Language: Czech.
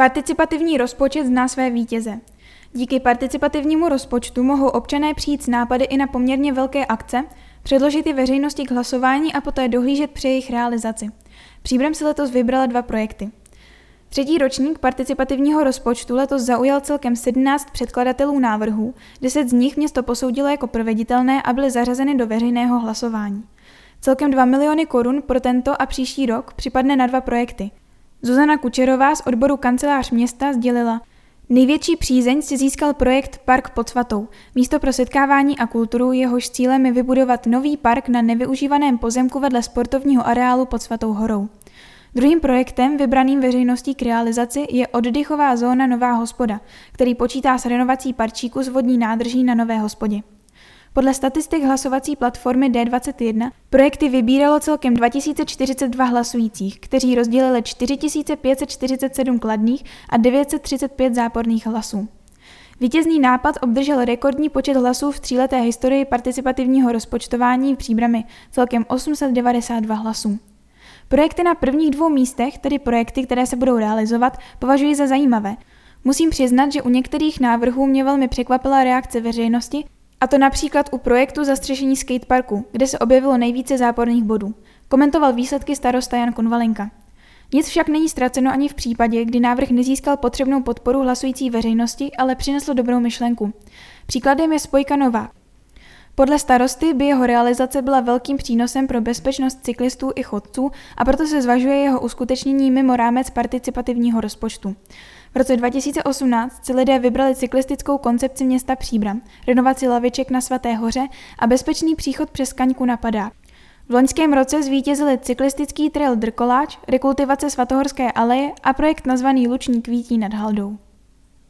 Participativní rozpočet zná své vítěze. Díky participativnímu rozpočtu mohou občané přijít s nápady i na poměrně velké akce, předložit je veřejnosti k hlasování a poté dohlížet při jejich realizaci. Příbrem si letos vybrala dva projekty. Třetí ročník participativního rozpočtu letos zaujal celkem 17 předkladatelů návrhů, 10 z nich město posoudilo jako proveditelné a byly zařazeny do veřejného hlasování. Celkem 2 miliony korun pro tento a příští rok připadne na dva projekty. Zuzana Kučerová z odboru kancelář města sdělila, Největší přízeň si získal projekt Park pod Svatou, místo pro setkávání a kulturu, jehož cílem je vybudovat nový park na nevyužívaném pozemku vedle sportovního areálu pod Svatou horou. Druhým projektem, vybraným veřejností k realizaci, je oddychová zóna Nová hospoda, který počítá s renovací parčíku z vodní nádrží na Nové hospodě. Podle statistik hlasovací platformy D21 projekty vybíralo celkem 2042 hlasujících, kteří rozdělili 4547 kladných a 935 záporných hlasů. Vítězný nápad obdržel rekordní počet hlasů v tříleté historii participativního rozpočtování v příbrami, celkem 892 hlasů. Projekty na prvních dvou místech, tedy projekty, které se budou realizovat, považuji za zajímavé. Musím přiznat, že u některých návrhů mě velmi překvapila reakce veřejnosti, a to například u projektu zastřešení skateparku, kde se objevilo nejvíce záporných bodů. Komentoval výsledky starosta Jan Konvalenka. Nic však není ztraceno ani v případě, kdy návrh nezískal potřebnou podporu hlasující veřejnosti, ale přinesl dobrou myšlenku. Příkladem je spojka Nová. Podle starosty by jeho realizace byla velkým přínosem pro bezpečnost cyklistů i chodců a proto se zvažuje jeho uskutečnění mimo rámec participativního rozpočtu. V roce 2018 si lidé vybrali cyklistickou koncepci města Příbram, renovaci laviček na Svaté hoře a bezpečný příchod přes Kaňku na Padák. V loňském roce zvítězili cyklistický trail Drkoláč, rekultivace Svatohorské aleje a projekt nazvaný Luční kvítí nad Haldou.